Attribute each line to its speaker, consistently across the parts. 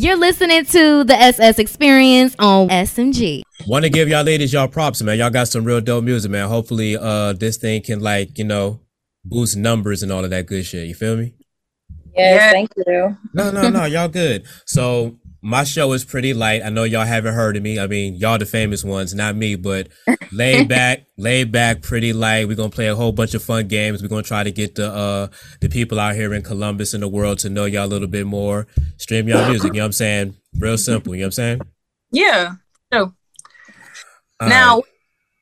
Speaker 1: You're listening to the SS Experience on SMG.
Speaker 2: Want to give y'all ladies y'all props, man. Y'all got some real dope music, man. Hopefully, uh, this thing can like you know boost numbers and all of that good shit. You feel me?
Speaker 3: Yes, yeah. thank you.
Speaker 2: No, no, no, y'all good. So my show is pretty light. I know y'all haven't heard of me. I mean, y'all the famous ones, not me, but laid back, laid back, pretty light. We're gonna play a whole bunch of fun games. We're gonna try to get the uh the people out here in Columbus and the world to know y'all a little bit more. Stream y'all music, you know what I'm saying? Real simple, you know what I'm saying?
Speaker 4: Yeah. So now right.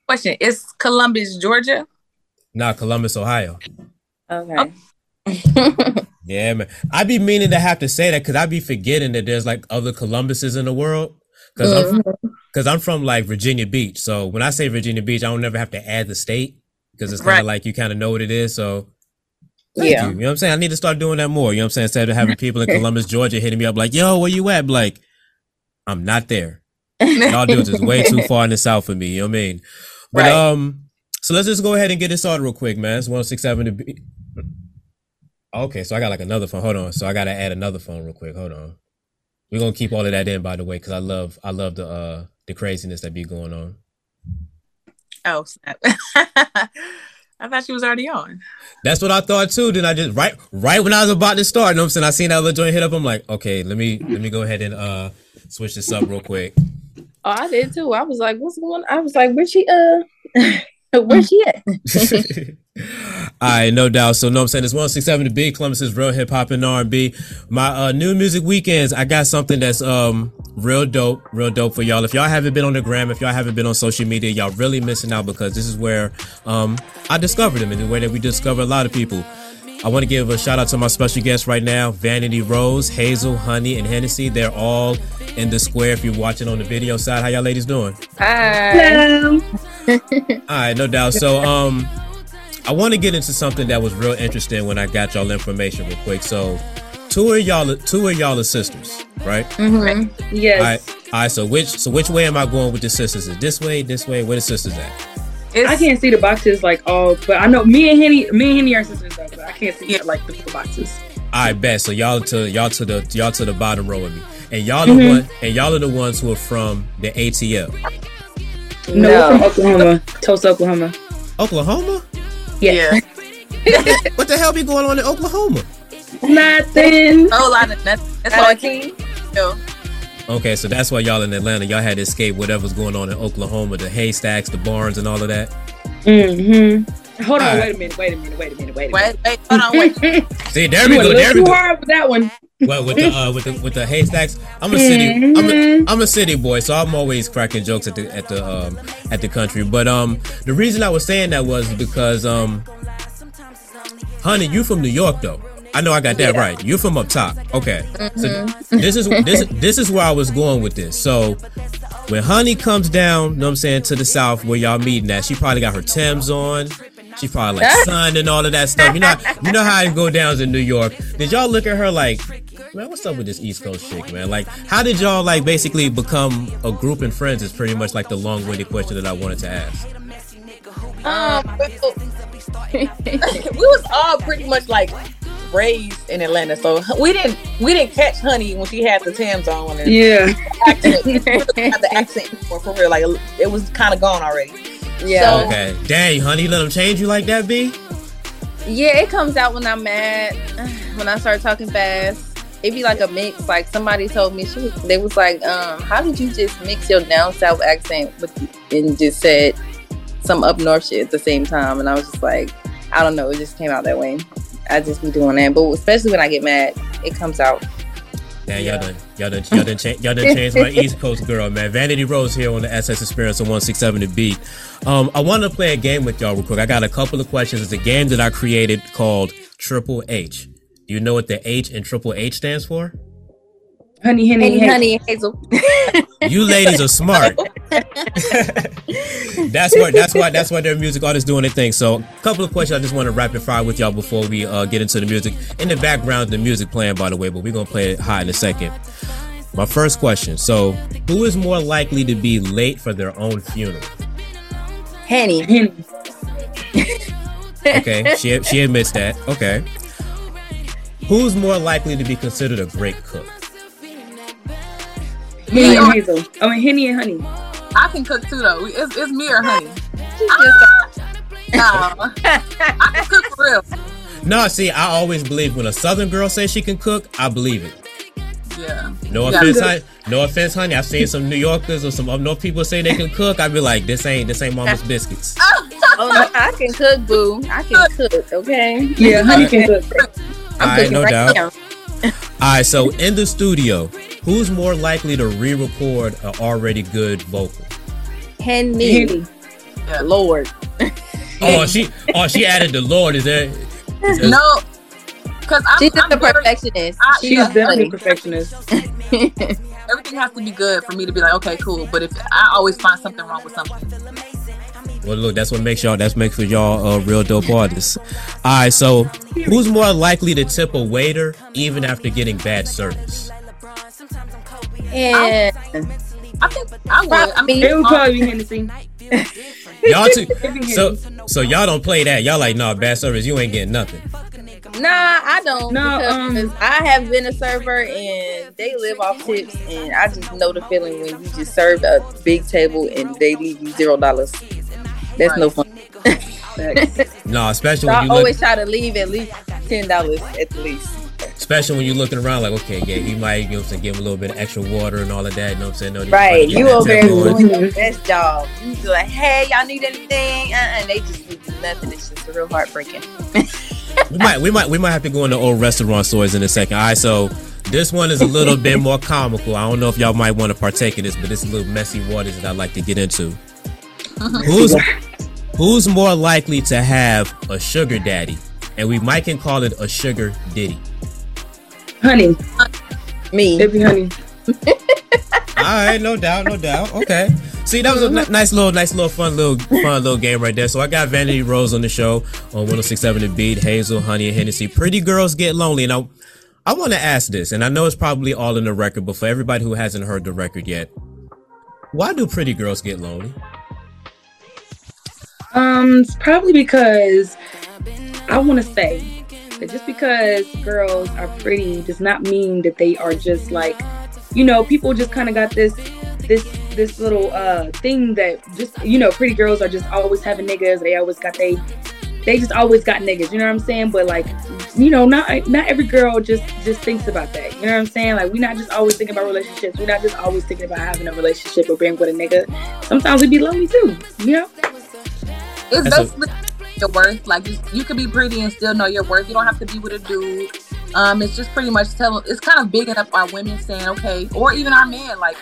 Speaker 4: question, is Columbus, Georgia?
Speaker 2: Not Columbus, Ohio.
Speaker 3: Okay.
Speaker 2: Oh. Yeah, man. I be meaning to have to say that because I'd be forgetting that there's like other Columbuses in the world. Because mm-hmm. I'm because I'm from like Virginia Beach. So when I say Virginia Beach, I don't never have to add the state because it's kind of right. like you kind of know what it is. So yeah, you. you. know what I'm saying. I need to start doing that more. You know what I'm saying. Instead of having people in Columbus, Georgia, hitting me up like, "Yo, where you at?" Like, I'm not there. Y'all dudes is way too far in the south for me. You know what I mean? But right. um, so let's just go ahead and get this started real quick, man. It's one six seven to be. Okay, so I got like another phone. Hold on. So I gotta add another phone real quick. Hold on. We're gonna keep all of that in, by the way, because I love I love the uh the craziness that be going on.
Speaker 4: Oh snap. I thought she was already on.
Speaker 2: That's what I thought too. Then I just right right when I was about to start, you know what I'm saying? I seen that little joint hit up. I'm like, okay, let me let me go ahead and uh switch this up real quick.
Speaker 3: Oh, I did too. I was like, what's going on? I was like, where she uh Where's she at?
Speaker 2: All right, no doubt. So, no, I'm saying it's 167 to be Columbus's real hip hop and R&B. My uh, new music weekends, I got something that's um real dope, real dope for y'all. If y'all haven't been on the gram, if y'all haven't been on social media, y'all really missing out because this is where um I discovered them in the way that we discover a lot of people. I want to give a shout out to my special guests right now Vanity Rose, Hazel, Honey, and Hennessy. They're all in the square if you're watching on the video side. How y'all ladies doing?
Speaker 3: Hi. Hello.
Speaker 2: all right, no doubt. So, um, I want to get into something that was real interesting when I got y'all information real quick. So, two of y'all, two of y'all are sisters, right?
Speaker 3: Mm-hmm. Yes.
Speaker 2: All right. All right. So which, so which way am I going with the sisters? Is this way, this way? Where the sisters at?
Speaker 5: It's, I can't see the boxes like all, but I know me and Henny, me and Henny are sisters though, but I can't see yeah. like the, the boxes.
Speaker 2: I bet. So y'all to y'all to the y'all to the bottom row of me, and y'all mm-hmm. the one, and y'all are the ones who are from the ATL.
Speaker 5: No, no. from Oklahoma, Tulsa, Oklahoma.
Speaker 2: Oklahoma?
Speaker 3: Yeah.
Speaker 2: yeah. what the hell be going on in Oklahoma?
Speaker 5: Nothing.
Speaker 4: Oh, a lot of nothing. That's all I can.
Speaker 2: Okay, so that's why y'all in Atlanta, y'all had to escape whatever's going on in Oklahoma, the haystacks, the barns, and all of that.
Speaker 5: Mm-hmm. Hold on, wait a minute, wait a minute, wait a minute, wait a minute. Wait, wait, hold on,
Speaker 4: wait.
Speaker 2: See, there we go, there we
Speaker 5: go. hard with that one.
Speaker 2: well, with the uh, with the with the haystacks, I'm a city, mm-hmm. I'm, a, mm-hmm. I'm a city boy, so I'm always cracking jokes at the at the um at the country. But um, the reason I was saying that was because um, honey, you from New York though. I know I got that yeah. right. You're from up top. Okay. Mm-hmm. So this is this this is where I was going with this. So when Honey comes down, you know what I'm saying, to the south where y'all meeting at, she probably got her Tim's on. She probably like sun and all of that stuff. You know, you know how I go down in New York. Did y'all look at her like, man, what's up with this East Coast chick, man? Like, how did y'all like basically become a group and friends? Is pretty much like the long-winded question that I wanted to ask.
Speaker 4: Um, we was all pretty much like raised in Atlanta, so we didn't we didn't catch Honey when she had the Tim's on.
Speaker 5: And yeah,
Speaker 4: accent, the accent for, for real. Like it was kind of gone already.
Speaker 3: Yeah.
Speaker 2: So, okay. Dang, Honey, let them change you like that, B.
Speaker 3: Yeah, it comes out when I'm mad. When I start talking fast. It'd be like a mix. Like somebody told me, she they was like, um, "How did you just mix your down south accent with and just said some up north shit at the same time?" And I was just like, I don't know. It just came out that way. I just be doing that. But especially when I get mad, it comes out.
Speaker 2: Man, y'all done, y'all done, y'all done, cha- y'all done changed my East Coast girl, man. Vanity Rose here on the SS Experience on 167 The Beat. Um, I want to play a game with y'all real quick. I got a couple of questions. It's a game that I created called Triple H. Do you know what the H in Triple H stands for?
Speaker 5: Honey, honey,
Speaker 3: honey, hazel.
Speaker 2: you ladies are smart. that's what. That's why. That's why they're music artists doing their thing. So, a couple of questions I just want to rapid fire with y'all before we uh, get into the music. In the background, the music playing, by the way, but we're gonna play it high in a second. My first question. So, who is more likely to be late for their own funeral?
Speaker 3: Henny.
Speaker 2: okay, she she admits that. Okay. Who's more likely to be considered a great cook?
Speaker 5: Me
Speaker 3: Me
Speaker 5: and
Speaker 3: or-
Speaker 5: Hazel. I mean, Henny and Honey.
Speaker 4: I can cook too though. It's, it's me or honey.
Speaker 3: She's just
Speaker 4: No, I can cook for real.
Speaker 2: No, see, I always believe when a Southern girl says she can cook, I believe it.
Speaker 4: Yeah.
Speaker 2: No
Speaker 4: Yeah.
Speaker 2: offense, honey. No offense, honey. I've seen some New Yorkers or some up north people say they can cook. I'd be like, this ain't this ain't Mama's biscuits.
Speaker 3: oh no, I can cook, boo. I can cook. Okay.
Speaker 5: Yeah, Honey can cook.
Speaker 3: I'm
Speaker 2: All right,
Speaker 3: cooking
Speaker 2: no
Speaker 3: right
Speaker 2: doubt.
Speaker 3: now.
Speaker 2: All right, so in the studio, who's more likely to re-record an already good vocal?
Speaker 3: Henny.
Speaker 5: Henny.
Speaker 3: Lord.
Speaker 2: Oh, she oh she added the Lord. Is there? Is there
Speaker 4: No, because I'm,
Speaker 3: She's just
Speaker 4: I'm
Speaker 3: a
Speaker 4: very,
Speaker 3: perfectionist.
Speaker 4: I-
Speaker 3: She's
Speaker 5: She's
Speaker 4: Yeah.
Speaker 5: definitely a perfectionist.
Speaker 4: everything has to be good for me to be like, okay, cool. But if I always find something wrong with something,
Speaker 2: Well, look, that's what makes y'all. That's makes for y'all uh, real dope artists. All right, so who's more likely to tip a waiter even after getting bad service?
Speaker 3: And
Speaker 4: I think I would. I mean,
Speaker 5: It would probably be Hennessy.
Speaker 2: Y'all too. So so y'all don't play that. Y'all like, nah, bad service. You ain't getting nothing.
Speaker 3: nah, I don't.
Speaker 5: No,
Speaker 3: because
Speaker 5: um,
Speaker 3: I have been a server and they live off tips, and I just know the feeling when you just serve a big table and they leave you zero dollars. That's no fun.
Speaker 2: No, especially
Speaker 3: So
Speaker 2: when
Speaker 3: I
Speaker 2: you look,
Speaker 3: always try to leave at least ten dollars at the least.
Speaker 2: Especially when you're looking around like, okay, yeah, he might, you know, what I'm saying, give him a little bit of extra water and all of that. You know what I'm saying? No,
Speaker 3: Right, you
Speaker 2: that
Speaker 3: over there
Speaker 2: tip going.
Speaker 3: doing your best job. You be like, hey, y'all need anything? Uh, and they just give you nothing. It's just real heartbreaking.
Speaker 2: we might we might we might have to go into old restaurant stories in a second. All right, so this one is a little bit more comical. I don't know if y'all might want to partake in this, but it's a little messy waters that I like to get into. Who's who's more likely to have a sugar daddy? And we might can call it a sugar ditty.
Speaker 5: Honey.
Speaker 3: Me.
Speaker 5: It'd Honey.
Speaker 2: All right, no doubt, no doubt. Okay. See, that was a nice little, nice little fun little, fun little game right there. So I got Vanity Rose on the show on 106.7 The Beat, Hazel, Honey, and Hennessy. Pretty girls get lonely. And I, I want to ask this, and I know it's probably all in the record, but for everybody who hasn't heard the record yet, why do pretty girls get lonely?
Speaker 5: Um, it's probably because I want to say that just because girls are pretty does not mean that they are just like, you know, people just kind of got this, this, this little uh thing that just, you know, pretty girls are just always having niggas. They always got they, they just always got niggas. You know what I'm saying? But like, you know, not not every girl just just thinks about that. You know what I'm saying? Like, we're not just always thinking about relationships. We're not just always thinking about having a relationship or being with a nigga. Sometimes we be lonely too. You know?
Speaker 4: it's
Speaker 2: That's a-
Speaker 4: basically your worth. Like you, you could be pretty and still know your worth. You don't have to be with a dude. Um, it's just pretty much telling. It's kind of bigging up our women, saying okay, or even our men. Like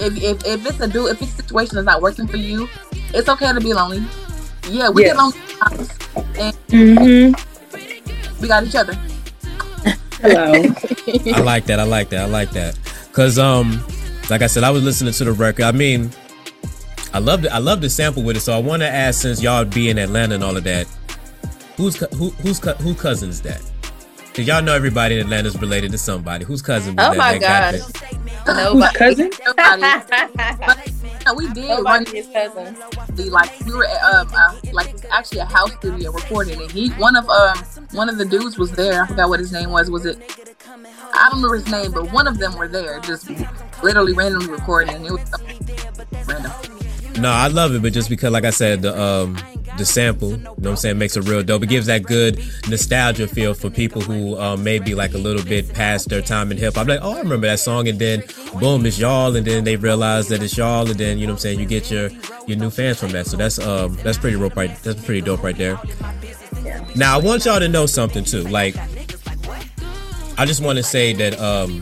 Speaker 4: if if, if it's a dude, if this situation is not working for you, it's okay to be lonely. Yeah, we
Speaker 5: Yes.
Speaker 4: get lonely, sometimes, and
Speaker 5: Mm-hmm.
Speaker 4: we got each other.
Speaker 5: Hello.
Speaker 2: I like that. I like that. I like that. Cause um, like I said, I was listening to the record. I mean, I love the I love the sample with it. So I want to ask, since y'all be in Atlanta and all of that, who's cou- who who's who cousin is that? Cause y'all know everybody in Atlanta's related to somebody. Whose cousin? Was
Speaker 3: Oh
Speaker 2: that,
Speaker 3: my
Speaker 2: that got
Speaker 3: gosh.
Speaker 2: that?
Speaker 5: Whose
Speaker 3: Nobody.
Speaker 5: cousin?
Speaker 4: Nobody. Yeah, we did run
Speaker 3: Nobody is cousins.
Speaker 4: the like we were at, um uh, like actually a house studio recording and he one of um one of the dudes was there i forgot what his name was was it i don't remember his name but one of them were there just literally randomly recording and it was random
Speaker 2: No, I love it, but just because, like I said, the um the sample, you know what I'm saying, makes it real dope. It gives that good nostalgia feel for people who um, may be like a little bit past their time in hip hop. I'm like, oh, I remember that song, and then boom, it's y'all, and then they realize that it's y'all, and then you know what I'm saying, you get your your new fans from that. So that's um that's pretty dope right. That's pretty dope right there. Now I want y'all to know something too. Like, I just want to say that um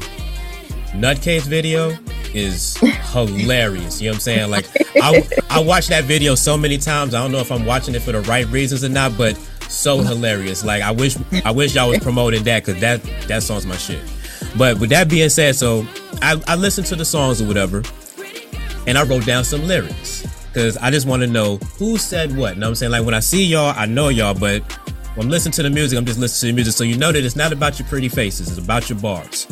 Speaker 2: Nutcase video is hilarious. You know what I'm saying? Like I I watched that video so many times. I don't know if I'm watching it for the right reasons or not, but so hilarious. Like I wish I wish y'all was promoting that because that that song's my shit. But with that being said, so I, I listened to the songs or whatever, and I wrote down some lyrics because I just want to know who said what. You know what I'm saying? Like when I see y'all, I know y'all, but when I'm listening to the music, I'm just listening to the music, so you know that it's not about your pretty faces; it's about your bars.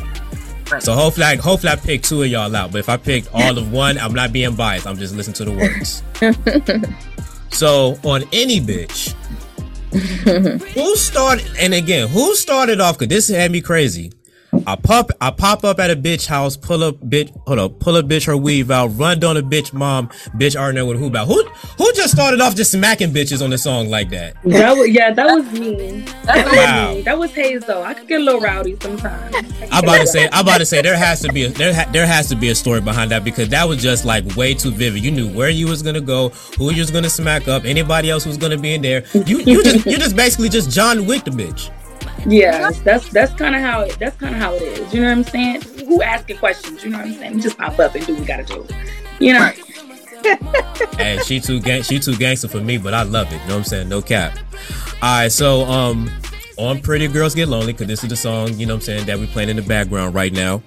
Speaker 4: Right.
Speaker 2: So hopefully, I, hopefully I picked two of y'all out. But if I picked all of one, I'm not being biased. I'm just listening to the words. so on any bitch, who started? And again, who started off? Because this had me crazy. I pop I pop up at a bitch house, pull up bitch hold up, pull up bitch her weave out, run down a bitch mom, bitch Arnett with who about who who just started off just smacking bitches on the song like that?
Speaker 5: That was yeah, that was me. That was
Speaker 2: Wow.
Speaker 5: me. That was Haze though. I could get a little rowdy sometimes.
Speaker 2: I'm about to say I'm about to say there has to be a there ha- there has to be a story behind that because that was just like way too vivid. You knew where you was gonna go, who you was gonna smack up, anybody else who's gonna be in there. You you just you just basically just John Wick the bitch.
Speaker 5: Yeah, that's that's kind of how it, that's kind of how it is. You know what I'm saying? Who asking questions? You know what I'm saying? We just pop up and do what we gotta do. You know?
Speaker 2: and she too gang she too gangster for me, but I love it. You know what I'm saying? No cap. Alright, so um on Pretty Girls Get Lonely, because this is the song, you know what I'm saying, that we playing in the background right now.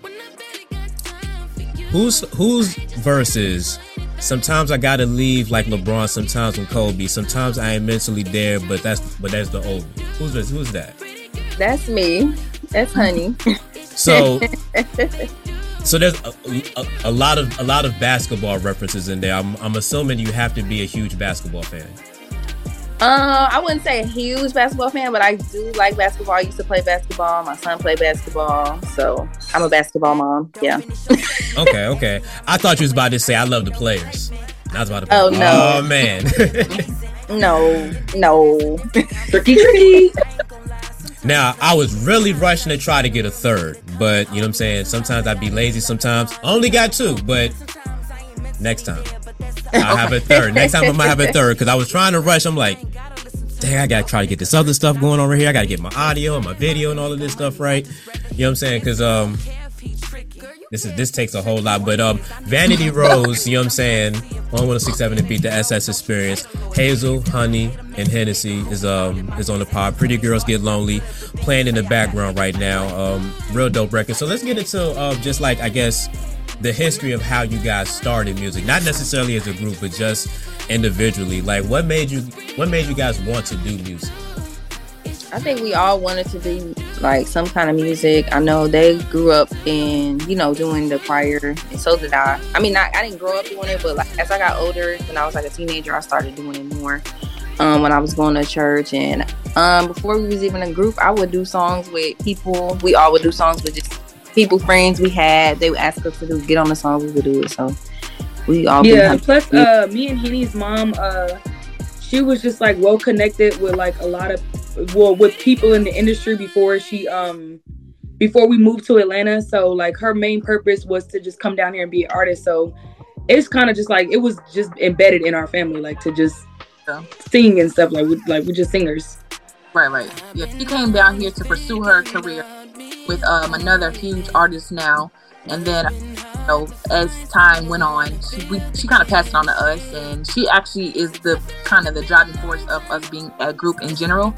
Speaker 2: Who's whose verses? Sometimes I gotta leave like LeBron, sometimes I'm Kobe, sometimes I am mentally there, but that's but that's the old. Who's this? Who's that?
Speaker 3: That's me. That's honey.
Speaker 2: So so there's a, a, a lot of a lot of basketball references in there. I'm, I'm assuming you have to be a huge basketball fan.
Speaker 3: Uh, I wouldn't say a huge basketball fan, but I do like basketball. I used to play basketball. My son played basketball, so I'm a basketball mom. Yeah.
Speaker 2: Okay, okay. I thought you was about to say I love the players. I was about to.
Speaker 3: Oh, no.
Speaker 2: Oh man.
Speaker 3: No, no.
Speaker 5: Tricky, tricky.
Speaker 2: Now I was really rushing to try to get a third, but you know what I'm saying. Sometimes I'd be lazy. Sometimes I only got two, but next time I'll have a third. Next time I might have a third because I was trying to rush. I'm like, dang, I gotta try to get this other stuff going over here. I gotta get my audio and my video and all of this stuff right. You know what I'm saying? Because um. This is this takes a whole lot, but um, Vanity Rose, you know what I'm saying, on 1067 The Beat the SS experience. Hazel, Honey, and Hennessy is um is on the pod. Pretty Girls Get Lonely, playing in the background right now. Um, real dope record. So let's get into uh, just like I guess the history of how you guys started music, not necessarily as a group, but just individually. Like, what made you what made you guys want to do music?
Speaker 3: I think we all wanted to do like some kind of music. I know they grew up in, you know, doing the choir, and so did I. I mean, I, I didn't grow up doing it, but like, as I got older, when I was like a teenager, I started doing it more. Um, when I was going to church, and um, before we was even a group, I would do songs with people. We all would do songs with just people, friends we had. They would ask us to do, get on the song, we would do it. So we all
Speaker 5: Yeah. Plus, uh, me and Henny's mom, uh, she was just like well connected with like a lot of well with people in the industry before she um before we moved to Atlanta. So like her main purpose was to just come down here and be an artist. So it's kind of just like it was just embedded in our family, like to just
Speaker 4: Yeah.
Speaker 5: sing and stuff. Like we like we're just singers.
Speaker 4: Right, right. Yeah, she came down here to pursue her career with um, another huge artist now, and then you know, as time went on, she we, she kind of passed it on to us, and she actually is the kind of the driving force of us being a group in general.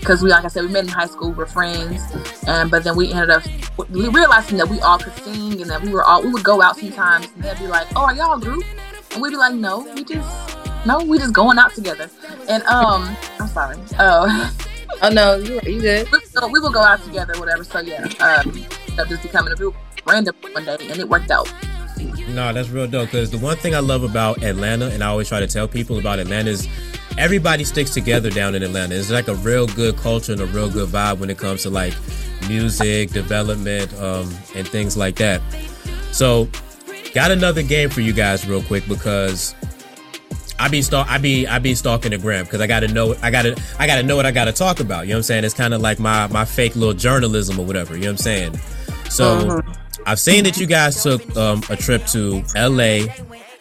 Speaker 4: Because we, like I said, we met in high school, we're friends, and but then we ended up we realizing that we all could sing, and that we were all we would go out sometimes, and they'd be like, "Oh, are y'all a group?" And we'd be like, "No, we just." No, we just going out together, and um, I'm sorry. Oh,
Speaker 3: Oh no, you you good?
Speaker 4: we, so we will go out together, whatever. So yeah, um, that just becoming a group random one day, and it worked out.
Speaker 2: No, that's real dope. Because the one thing I love about Atlanta, and I always try to tell people about Atlanta, is everybody sticks together down in Atlanta. It's like a real good culture and a real good vibe when it comes to like music development um, and things like that. So, got another game for you guys, real quick, because I be stalk, I be I be stalking the gram because I gotta know I gotta I gotta know what I gotta talk about. You know what I'm saying? It's kind of like my my fake little journalism or whatever. You know what I'm saying? So I've seen that you guys took um, a trip to LA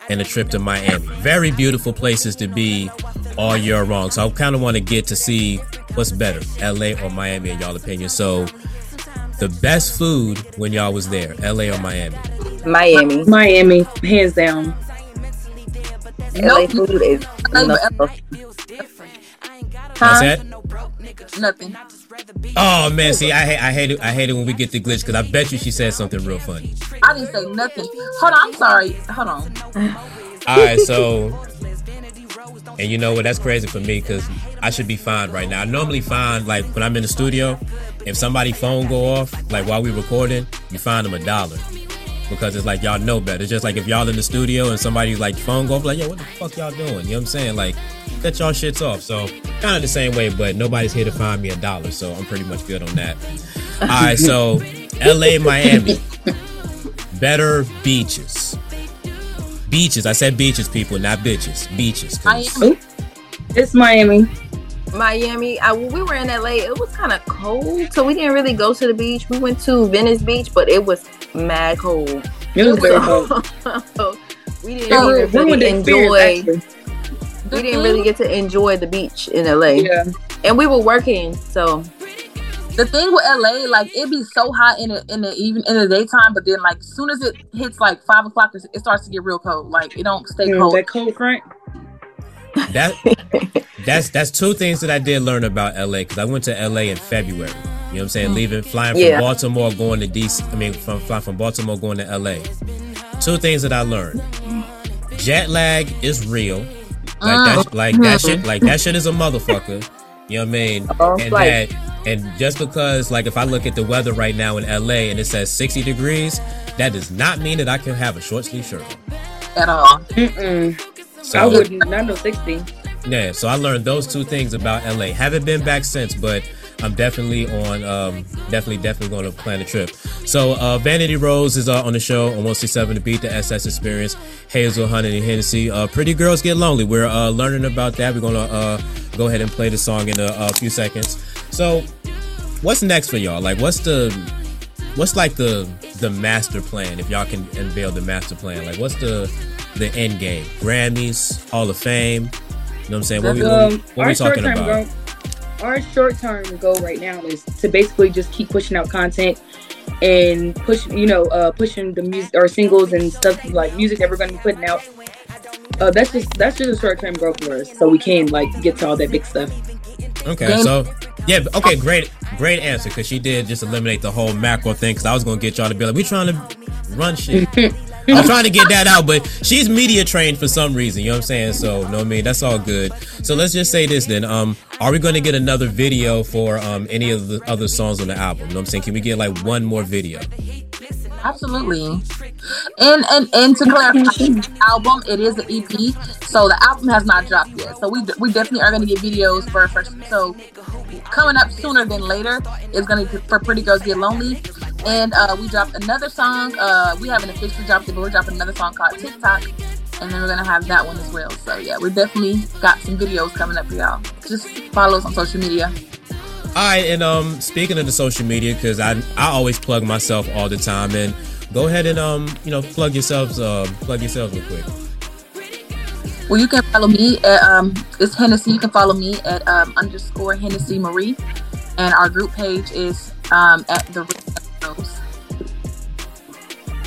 Speaker 2: and a trip to Miami. Very beautiful places to be all year long. So I kind of want to get to see what's better, LA or Miami in y'all opinion. So the best food when y'all was there, LA or Miami?
Speaker 3: Miami.
Speaker 5: Miami, hands down.
Speaker 3: LA
Speaker 4: Nope.
Speaker 3: food is
Speaker 4: Nothing
Speaker 3: nothing.
Speaker 4: but
Speaker 2: That's
Speaker 3: Huh?
Speaker 4: Nothing.
Speaker 2: Oh man, see, I hate, I hate it, I hate it when we get the glitch because I bet you she said something real funny.
Speaker 4: I didn't say nothing. Hold on, I'm sorry. Hold on.
Speaker 2: All right, so, and you know what? That's crazy for me because I should be fine right now. I normally find like when I'm in the studio, if somebody phone go off like while we recording, you find them a dollar because it's like y'all know better. It's just like if y'all in the studio and somebody's like phone go off, like yo, what the fuck y'all doing? You know what I'm saying? Like cut y'all shits off. So kind of the same way, but nobody's here to find me a dollar, so I'm pretty much good on that. All right, so LA, Miami. Better beaches. Beaches. I said beaches, people, not bitches. Beaches.
Speaker 4: Miami.
Speaker 5: It's Miami.
Speaker 3: Miami. I, we were in LA, it was kind of cold, so we didn't really go to the beach. We went to Venice Beach, but it was mad cold.
Speaker 5: It was very cold.
Speaker 3: we didn't even
Speaker 5: ruined
Speaker 3: really
Speaker 5: the
Speaker 3: enjoy.
Speaker 5: experience, actually.
Speaker 4: The
Speaker 3: We didn't really get to enjoy the beach in LA,
Speaker 5: Yeah.
Speaker 3: and we were working. So
Speaker 4: the thing with LA, like it be so hot in the in the even in the daytime, but then like as soon as it hits like five o'clock, it it starts to get real cold. Like it don't stay
Speaker 5: Mm,
Speaker 4: cold.
Speaker 5: that cold front.
Speaker 2: That that's that's two things that I did learn about LA because I went to LA in February. You know what I'm saying? Leaving, flying from
Speaker 3: Yeah.
Speaker 2: Baltimore, going to DC. I mean, from flying from Baltimore, going to LA. Two things that I learned: jet lag is real. Like that, uh, like that shit, hmm. like that shit is a motherfucker. You know what I mean?
Speaker 3: Oh,
Speaker 2: and
Speaker 3: like-
Speaker 2: that, and just because, like, if I look at the weather right now in LA and it says 60 degrees, that does not mean that I can have a short sleeve shirt. on.
Speaker 4: at all.
Speaker 5: Mm-mm.
Speaker 2: So,
Speaker 5: I wouldn't. Not no sixty.
Speaker 2: Yeah, so I learned those two things about LA. Haven't been back since, but I'm definitely on. Um, definitely, definitely going to plan a trip. So uh, Vanity Rose is uh, on the show on 167 The Beat the SS Experience. Hazel, Honey, and Hennessy. Uh, Pretty girls get lonely. We're uh, learning about that. We're gonna uh, go ahead and play the song in a, a few seconds. So, what's next for y'all? Like, what's the what's like the the master plan? If y'all can unveil the master plan, like what's the the end game? Grammys, Hall of Fame. You know what I'm saying? What we, what we,
Speaker 5: Um,
Speaker 2: what
Speaker 5: our
Speaker 2: we talking about?
Speaker 5: goal. Our short term goal right now is to basically just keep pushing out content and push, you know, uh, pushing the music or singles and stuff like music that we're going to be putting out. Uh, that's just that's just a short term goal for us, so we can like get to all that big stuff.
Speaker 2: Okay,
Speaker 4: Game-
Speaker 2: so yeah, okay, great, great answer because she did just eliminate the whole macro thing. Because I was gonna get y'all to be like, we trying to run shit. I'm trying to get that out, but she's media trained for some reason. You know what I'm saying? So, no, I mean that's all good. So let's just say this then. Um, are we going to get another video for um any of the other songs on the album? You know what I'm saying? Can we get like one more video?
Speaker 4: Absolutely. And and and to clarify, album it is an EP, so the album has not dropped yet. So we we definitely are going to get videos for first. So coming up sooner than later is going to for Pretty Girls Get Lonely, and uh, we dropped another song. Uh, we haven't officially dropped it, but we're dropping another song called TikTok, and then we're gonna have that one as well. So yeah, we definitely got some videos coming up for y'all. Just follow us on social media.
Speaker 2: All right, and um, speaking of the social media, because I I always plug myself all the time, and go ahead and um, you know, plug yourselves, uh, plug yourselves real quick.
Speaker 4: Well, you can follow me at um, it's Hennessy. You can follow me at um, underscore Hennessy Marie, and our group page is um, at the Red Rose.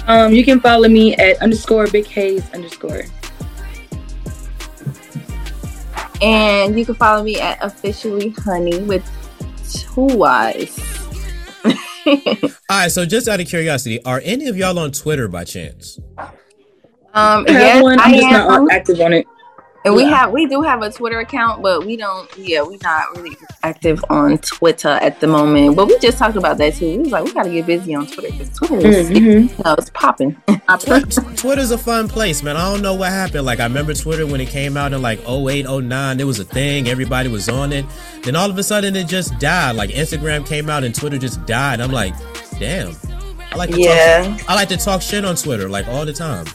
Speaker 5: Um, you can follow me at underscore Big Haze underscore.
Speaker 3: And you can follow me at officially honey with two Y's.
Speaker 2: All right, so just out of curiosity, are any of y'all on Twitter by chance?
Speaker 3: Um,
Speaker 5: I have
Speaker 3: yes,
Speaker 5: one.
Speaker 3: I
Speaker 5: I'm just
Speaker 3: am.
Speaker 5: not active on it.
Speaker 3: And we
Speaker 5: Yeah.
Speaker 3: have we do have a Twitter account, but we don't. Yeah, we're not really active on Twitter at the moment. But we just talked about that too. We was like, we gotta get busy on Twitter because Twitter is
Speaker 5: Mhm.
Speaker 3: you know, it's popping.
Speaker 2: Tw- Twitter's a fun place, man. I don't know what happened. Like I remember Twitter when it came out in like 08, 09, it was a thing. Everybody was on it. Then all of a sudden it just died. Like Instagram came out and Twitter just died. I'm like, damn. I like to
Speaker 3: Yeah.
Speaker 2: talk I like to talk shit on Twitter like all the time.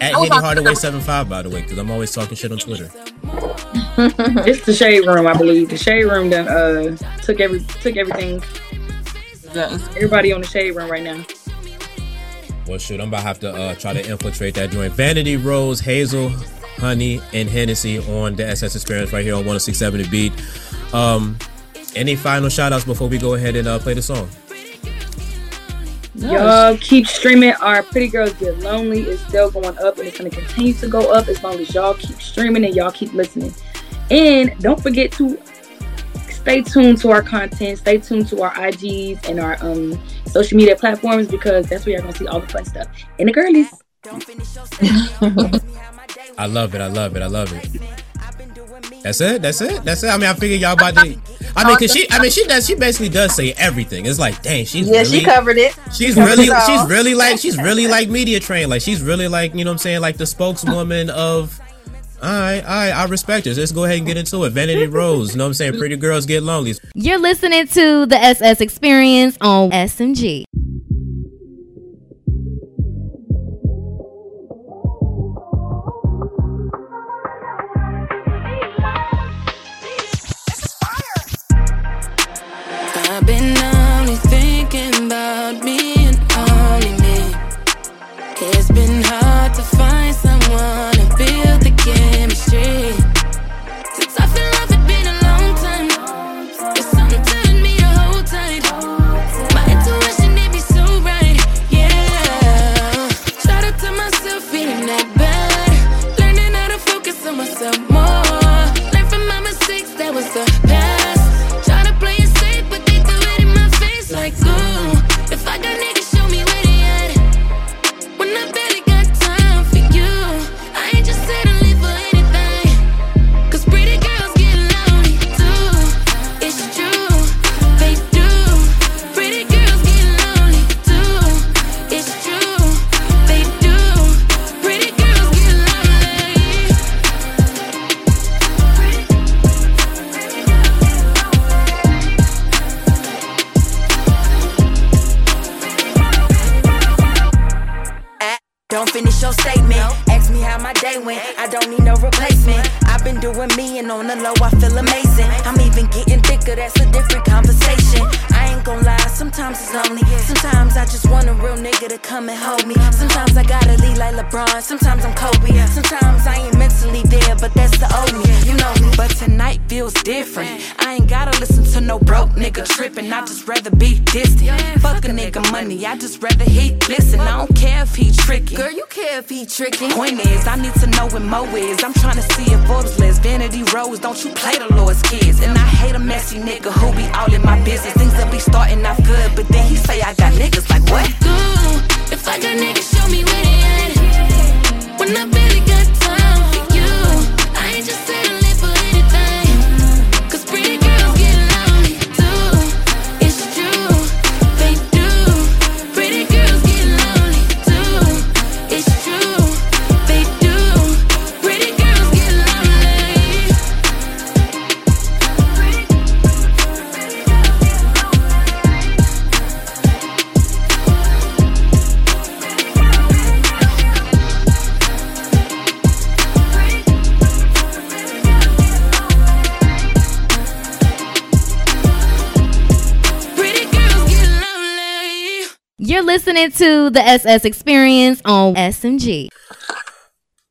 Speaker 2: At
Speaker 4: I
Speaker 2: Henny Hardaway
Speaker 4: Twitter.
Speaker 2: 75 by the way, because I'm always talking shit on Twitter.
Speaker 5: It's the shade room, I believe. The shade room done uh took every took everything. Everybody on the shade room right now.
Speaker 2: Well, shoot, I'm about to have to uh, try to infiltrate that joint. Vanity Rose, Hazel, Honey, and Hennessy on the SS Experience right here on 1067 The Beat. Um, any final shout outs before we go ahead and uh, play the song?
Speaker 5: Y'all keep streaming. Our Pretty Girls Get Lonely is still going up and it's going to continue to go up as long as y'all keep streaming and y'all keep listening. And don't forget to stay tuned to our content, stay tuned to our IGs and our um social media platforms because that's where you're going to see all the fun stuff. And the girlies.
Speaker 2: I love it. I love it. I love it. That's it. That's it. That's it. I mean, I figure y'all about to. I mean, cause she. I mean, she does. She basically does say everything. It's like, dang, she's
Speaker 3: Yeah,
Speaker 2: really.
Speaker 3: she covered it.
Speaker 2: She's
Speaker 3: covered
Speaker 2: really,
Speaker 3: it
Speaker 2: she's really like, she's really like media trained. Like she's really like, you know what I'm saying, like the spokeswoman of. All right, all right, I respect her. Let's go ahead and get into it. Vanity Rose, you know what I'm saying? Pretty girls get lonely.
Speaker 1: You're listening to the SS Experience on SMG.
Speaker 6: Been
Speaker 7: Don't finish your statement. Ask me how my day went. I don't need no replacement. I've been doing me and on the low, I feel amazing. I'm even getting thicker, that's a different conversation. I ain't gon' lie, sometimes it's lonely. Sometimes I just want a real nigga to come and hold me. Sometimes I gotta lead like LeBron, sometimes I'm Kobe. Sometimes I ain't mentally there, but that's the old me. You know me. But tonight feels different. I ain't gotta listen to no broke nigga tripping. I just rather be distant. Fuck a nigga money, I just rather he listen. I don't care if he tricky. Girl, you care if he tricky. Point is, I need to know where Mo is. I'm trying to see if Forbes list. Vanity Rose, don't you play the Lord's kids. And I hate a messy nigga who be all in my business. Things that be starting off good, but then he say I got niggas like what?
Speaker 6: Ooh, if I got niggas, show me where they at. When I barely got
Speaker 1: to the SS Experience on SMG.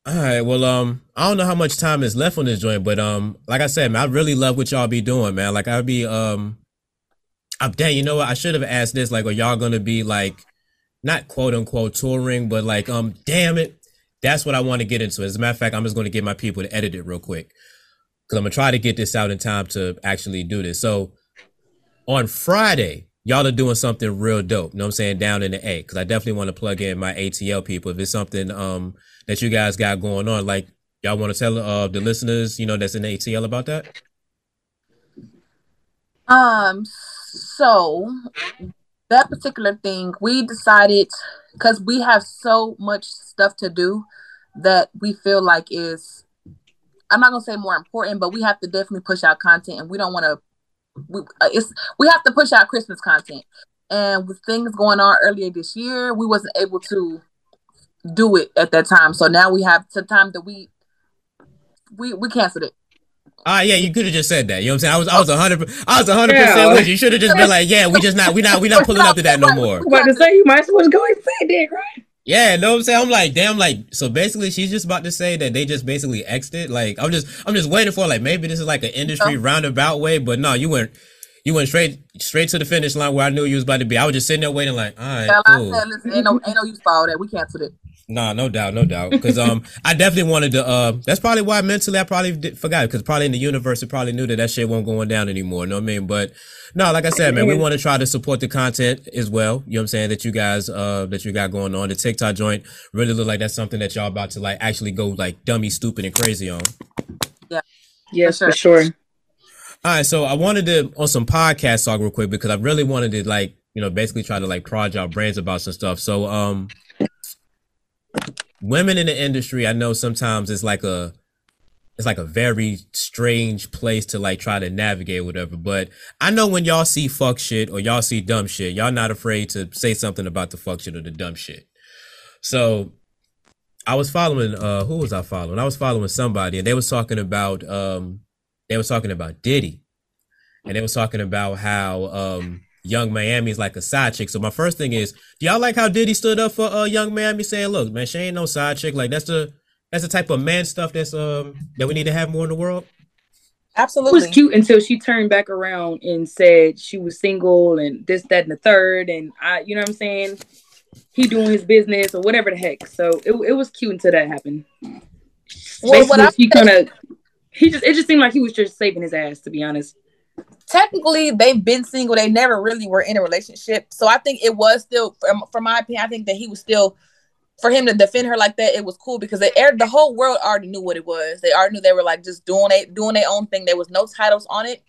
Speaker 2: All right. Well, um, I don't know how much time is left on this joint, but um, like I said, man, I really love what y'all be doing, man. Like I'd be um, I'm dang, you know what? I should have asked this. Like, are y'all gonna be like, not quote unquote touring, but like, um, damn it, that's what I want to get into. As a matter of fact, I'm just gonna get my people to edit it real quick because I'm gonna try to get this out in time to actually do this. So on Friday, y'all are doing something real dope. You know what I'm saying? Down in the A. Cause I definitely want to plug in my ATL people. If it's something um that you guys got going on, like y'all want to tell uh the listeners, you know, that's in the ATL about that?
Speaker 4: Um, so that particular thing, we decided because we have so much stuff to do that we feel like is I'm not gonna say more important, but we have to definitely push out content, and we don't want to. We uh, it's we have to push out Christmas content, and with things going on earlier this year, we wasn't able to do it at that time. So now we have some time that we we we canceled it.
Speaker 2: Ah, yeah, you could have just said that. You know what I'm saying? I was, I was a hundred, I was a hundred
Speaker 5: Yeah.
Speaker 2: percent with you. You should have just been like, yeah, we just not, we not, we not pulling up to that no more.
Speaker 5: I'm about to say you might as well go and say that, right?
Speaker 2: Yeah, know what I'm saying? I'm like, damn, like, so basically, she's just about to say that they just basically it. Like, I'm just, I'm just waiting for like maybe this is like an industry oh. roundabout way, but no, you went, you went straight, straight to the finish line where I knew you was about to be. I was just sitting there waiting, like, all right,
Speaker 4: Well, I
Speaker 2: cool.
Speaker 4: said, listen, ain't no ain't no use for all that. We canceled it.
Speaker 2: Nah, no doubt, no doubt. Because um, I definitely wanted to. Uh, that's probably why mentally I probably did, forgot. Because probably in the universe, it probably knew that that shit wasn't going down anymore. You know what I mean? But no, like I said, man, we want to try to support the content as well. You know what I'm saying? That you guys, uh, that you got going on. The TikTok joint really look like that's something that y'all about to like actually go like dummy, stupid, and crazy on. Yeah.
Speaker 5: Yes,
Speaker 4: For
Speaker 5: for sure.
Speaker 2: All right, so I wanted to on some podcast talk real quick because I really wanted to like you know basically try to like prod y'all brains about some stuff. So um, women in the industry, I know sometimes it's like a it's like a very strange place to like try to navigate whatever. But I know when y'all see fuck shit or y'all see dumb shit, y'all not afraid to say something about the fuck shit or the dumb shit. So I was following uh who was I following? I was following somebody and they was talking about um they was talking about Diddy. and they was talking about how um Yung Miami is like a side chick. So my first thing is, do y'all like how Diddy stood up for uh, Yung Miami, saying, "Look, man, she ain't no side chick. Like that's the that's the type of man stuff that's um that we need to have more in the world."
Speaker 5: It
Speaker 4: Absolutely.
Speaker 5: was cute until she turned back around and said she was single and this, that, and the third. And I, you know what I'm saying? He doing his business or whatever the heck. So it, it was cute until that happened.
Speaker 4: Well,
Speaker 5: Basically,
Speaker 4: I-
Speaker 5: he kind of, he just, it just seemed like he was just saving his ass, to be honest.
Speaker 4: Technically they've been single. They never really were in a relationship. So i think it was still from, my opinion i think that he was still for him to defend her like that it was cool because they aired the whole world already knew what it was. They already knew they were like just doing it doing their own thing. There was no titles on it.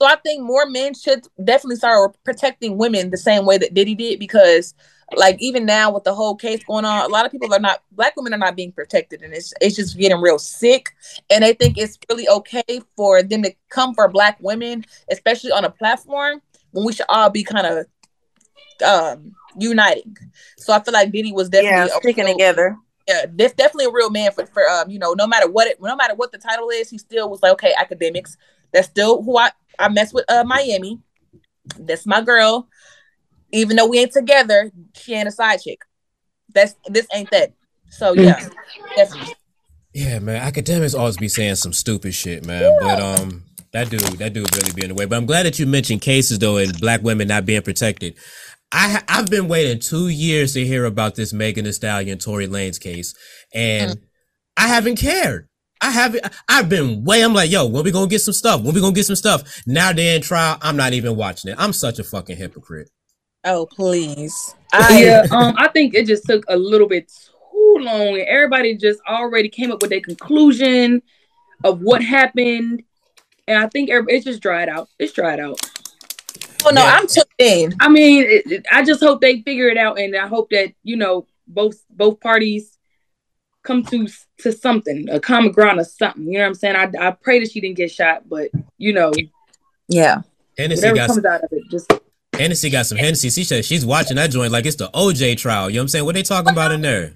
Speaker 4: So i think more men should definitely start protecting women the same way that diddy did because like even now with the whole case going on a lot of people are not black women are not being protected and it's it's just getting real sick and they think it's really okay for them to come for black women especially on a platform when we should all be kind of um uniting so i feel like diddy was definitely
Speaker 3: Yeah, sticking
Speaker 4: real-
Speaker 3: together.
Speaker 4: yeah, def- definitely a real man for, for um, you know, no matter what it, no matter what the title is, he still was like, okay, Akademiks. That's still who I I mess with. Uh, Miami. That's my girl. Even though we ain't together, she ain't a side chick. That's this ain't that. So yeah, definitely.
Speaker 2: Yeah, man. Akademiks always be saying some stupid shit, man. But um, that dude, that dude really be in the way. But I'm glad that you mentioned cases though, and black women not being protected. I I've been waiting two years to hear about this Megan Thee Stallion, Tory Lanez case, and I haven't cared. I haven't. I've been way. I'm like, yo, when we gonna get some stuff? When we gonna get some stuff? Now they're in trial. I'm not even watching it. I'm such a fucking hypocrite.
Speaker 4: Oh please. I,
Speaker 5: yeah, um, I think it just took a little bit too long, and everybody just already came up with their conclusion of what happened, and I think every- it just dried out. It's dried out.
Speaker 4: Oh no,
Speaker 2: Yeah.
Speaker 4: I'm tuned in.
Speaker 5: I mean, it, it- I just hope they figure it out, and I hope that you know both both parties come to to something, a common ground or something. You know what I'm saying? I I pray that she didn't get shot, but you know
Speaker 4: Yeah.
Speaker 2: Hennessy
Speaker 5: whatever
Speaker 2: got
Speaker 5: comes out of it, just
Speaker 2: Hennessy got some Hennessy. She said she's watching that joint like it's the OJ trial. You know what I'm saying? What they talking about in there?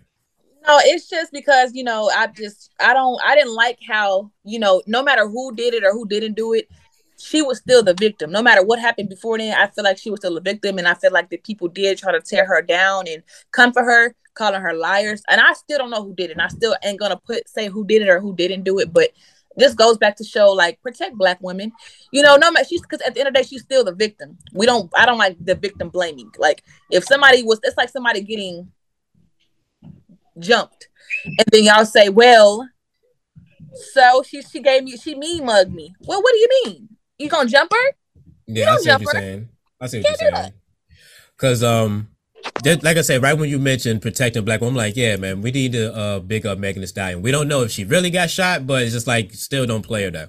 Speaker 4: No, it's just because you know I just I don't I didn't like how you know no matter who did it or who didn't do it, she was still the victim. No matter what happened before then, I feel like she was still a victim, and I feel like the people did try to tear her down and come for her, calling her liars. And I still don't know who did it. And I still ain't gonna put say who did it or who didn't do it, but this goes back to show like protect black women. You know, no matter she's because at the end of the day she's still the victim. We don't I don't like the victim blaming. Like if somebody was it's like somebody getting jumped and then y'all say, well, so she she gave me she mean mugged me. Well, what do you mean? You gonna jump her?
Speaker 2: Yeah, I
Speaker 4: don't
Speaker 2: see what you're
Speaker 4: her.
Speaker 2: saying. I see what you're saying. Cause um, that- like I said, right when you mentioned protecting black women, I'm like, yeah, man, we need to uh big up Megan Thee Stallion. We don't know if she really got shot, but it's just like still don't play her though.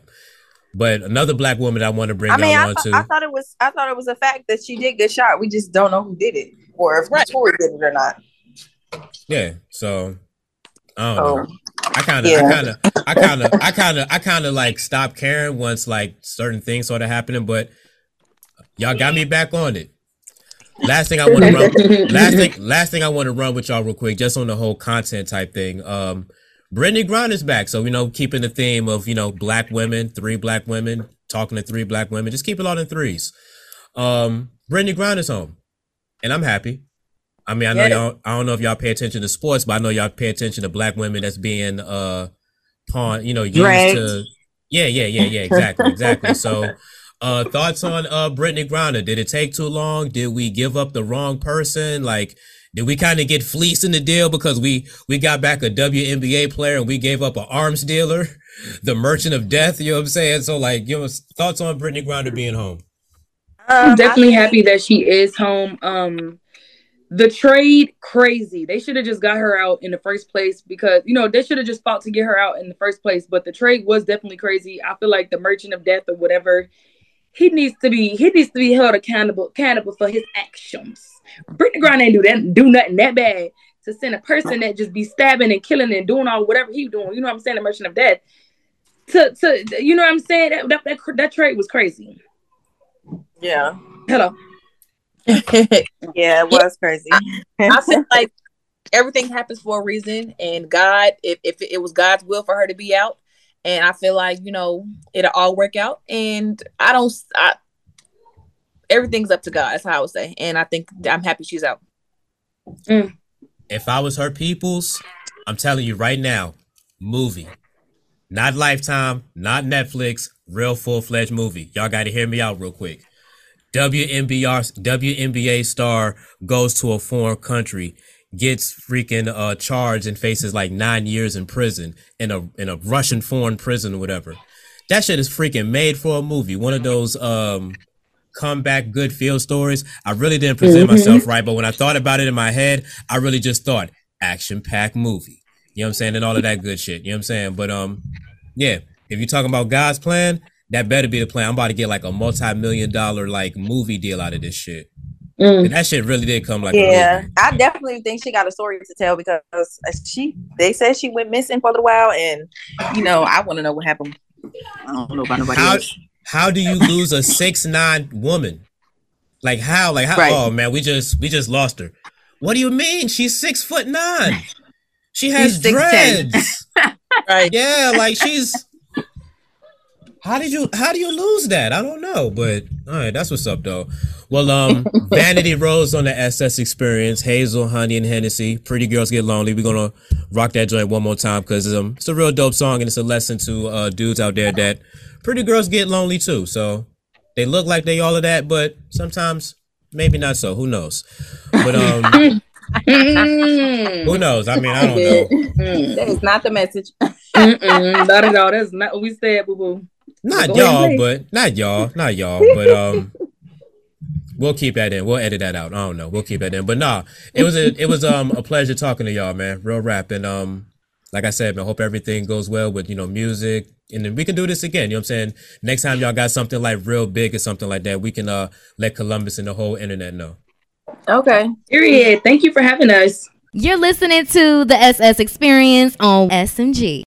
Speaker 2: But another black woman I want to bring
Speaker 3: I mean, I,
Speaker 2: on
Speaker 3: th-
Speaker 2: to.
Speaker 3: I thought it was I thought it was a fact that she did get shot. We just don't know who did it or if
Speaker 4: Right.
Speaker 3: Tory did it or not.
Speaker 2: yeah, so I don't know.
Speaker 3: Oh,
Speaker 2: I kind of, I kind of, I kind of, I kind of, I kind of like stopped caring once like certain things started happening. But y'all got me back on it. Last thing I want to run. last thing, last thing I want to run with y'all real quick, just on the whole content type thing. Um, Brittney Griner's back, so you know, keeping the theme of you know black women, three black women talking to three black women, just keep it all in threes. Um, Brittney Griner's home, and I'm happy. I mean, I know y'all. I don't know if y'all pay attention to sports, but I know y'all pay attention to black women that's being uh pawn, you know, used
Speaker 3: Dragged.
Speaker 2: to. Yeah, yeah, yeah, yeah. Exactly, exactly. So, uh, thoughts on uh Brittney Griner? Did it take too long? Did we give up the wrong person? Like, did we kind of get fleeced in the deal because we we got back a WNBA player and we gave up an arms dealer, the merchant of death? You know what I'm saying? So, like, give us thoughts on Brittney Griner being home.
Speaker 5: I'm
Speaker 3: Um,
Speaker 5: definitely happy that she is home. Um, the trade crazy. They should have just got her out in the first place because you know they should have just fought to get her out in the first place. But the trade was definitely crazy. I feel like the merchant of death or whatever, he needs to be he needs to be held accountable accountable for his actions. Brittney Griner ain't do that do nothing that bad to send a person that just be stabbing and killing and doing all whatever he doing. You know what I'm saying? The merchant of death. To to you know what I'm saying? That that that, that trade was crazy.
Speaker 3: Yeah.
Speaker 5: Hello.
Speaker 3: Yeah, it was crazy.
Speaker 4: I feel like everything happens for a reason, and God, if, if it was God's will for her to be out, and I feel like you know it'll all work out. And I don't, I, everything's up to God. That's how I would say. And I think I'm happy she's out. Mm.
Speaker 2: If I was her peoples, I'm telling you right now, movie. Not Lifetime, not Netflix, real full fledged movie. Y'all got to hear me out real quick. WNBR, WNBA star goes to a foreign country, gets freaking uh, charged and faces like nine years in prison in a in a Russian foreign prison or whatever. That shit is freaking made for a movie. One of those um comeback good feel stories. I really didn't present myself right, but when I thought about it in my head, I really just thought action packed movie. You know what I'm saying? And all of that good shit. You know what I'm saying? But um, yeah, if you're talking about God's plan, that better be the plan. I'm about to get like a multi-million dollar like movie deal out of this shit.
Speaker 5: Mm.
Speaker 2: And that shit really did come like
Speaker 8: Yeah,
Speaker 2: movie.
Speaker 8: I definitely think she got a story to tell because she they said she went missing for a little while, and you know I want to know what happened. I don't know about nobody
Speaker 2: How
Speaker 8: else.
Speaker 2: how do you lose a six nine woman? Like how? Like how?
Speaker 8: Right.
Speaker 2: Oh man, we just we just lost her. What do you mean? She's six foot nine. She has
Speaker 8: She's 6'10".
Speaker 2: dreads.
Speaker 8: Right.
Speaker 2: Yeah, like she's. How did you how do you lose that? I don't know, but all right, that's what's up though. Well, um, Vanity Rose on the SS Experience, Hazel, Honey, and Hennessy. Pretty girls get lonely. We're gonna rock that joint one more time because um, it's a real dope song and it's a lesson to uh dudes out there that pretty girls get lonely too. So they look like they all of that, but sometimes maybe not so. Who knows? But um, who knows? I mean, I don't know.
Speaker 3: That is not the message.
Speaker 5: Not at all. That's not what we said, boo boo.
Speaker 2: Not y'all, but not y'all, not y'all, but um, we'll keep that in. We'll edit that out. I don't know. We'll keep that in. But nah, it was a it was um a pleasure talking to y'all, man. Real rap, and um, like I said, man, hope everything goes well with you know music, and then we can do this again. You know what I'm saying? Next time y'all got something like real big or something like that, we can uh let Columbus and the whole internet know.
Speaker 3: Okay.
Speaker 5: Period. Thank you for having us.
Speaker 1: You're listening to the SS Experience on SMG.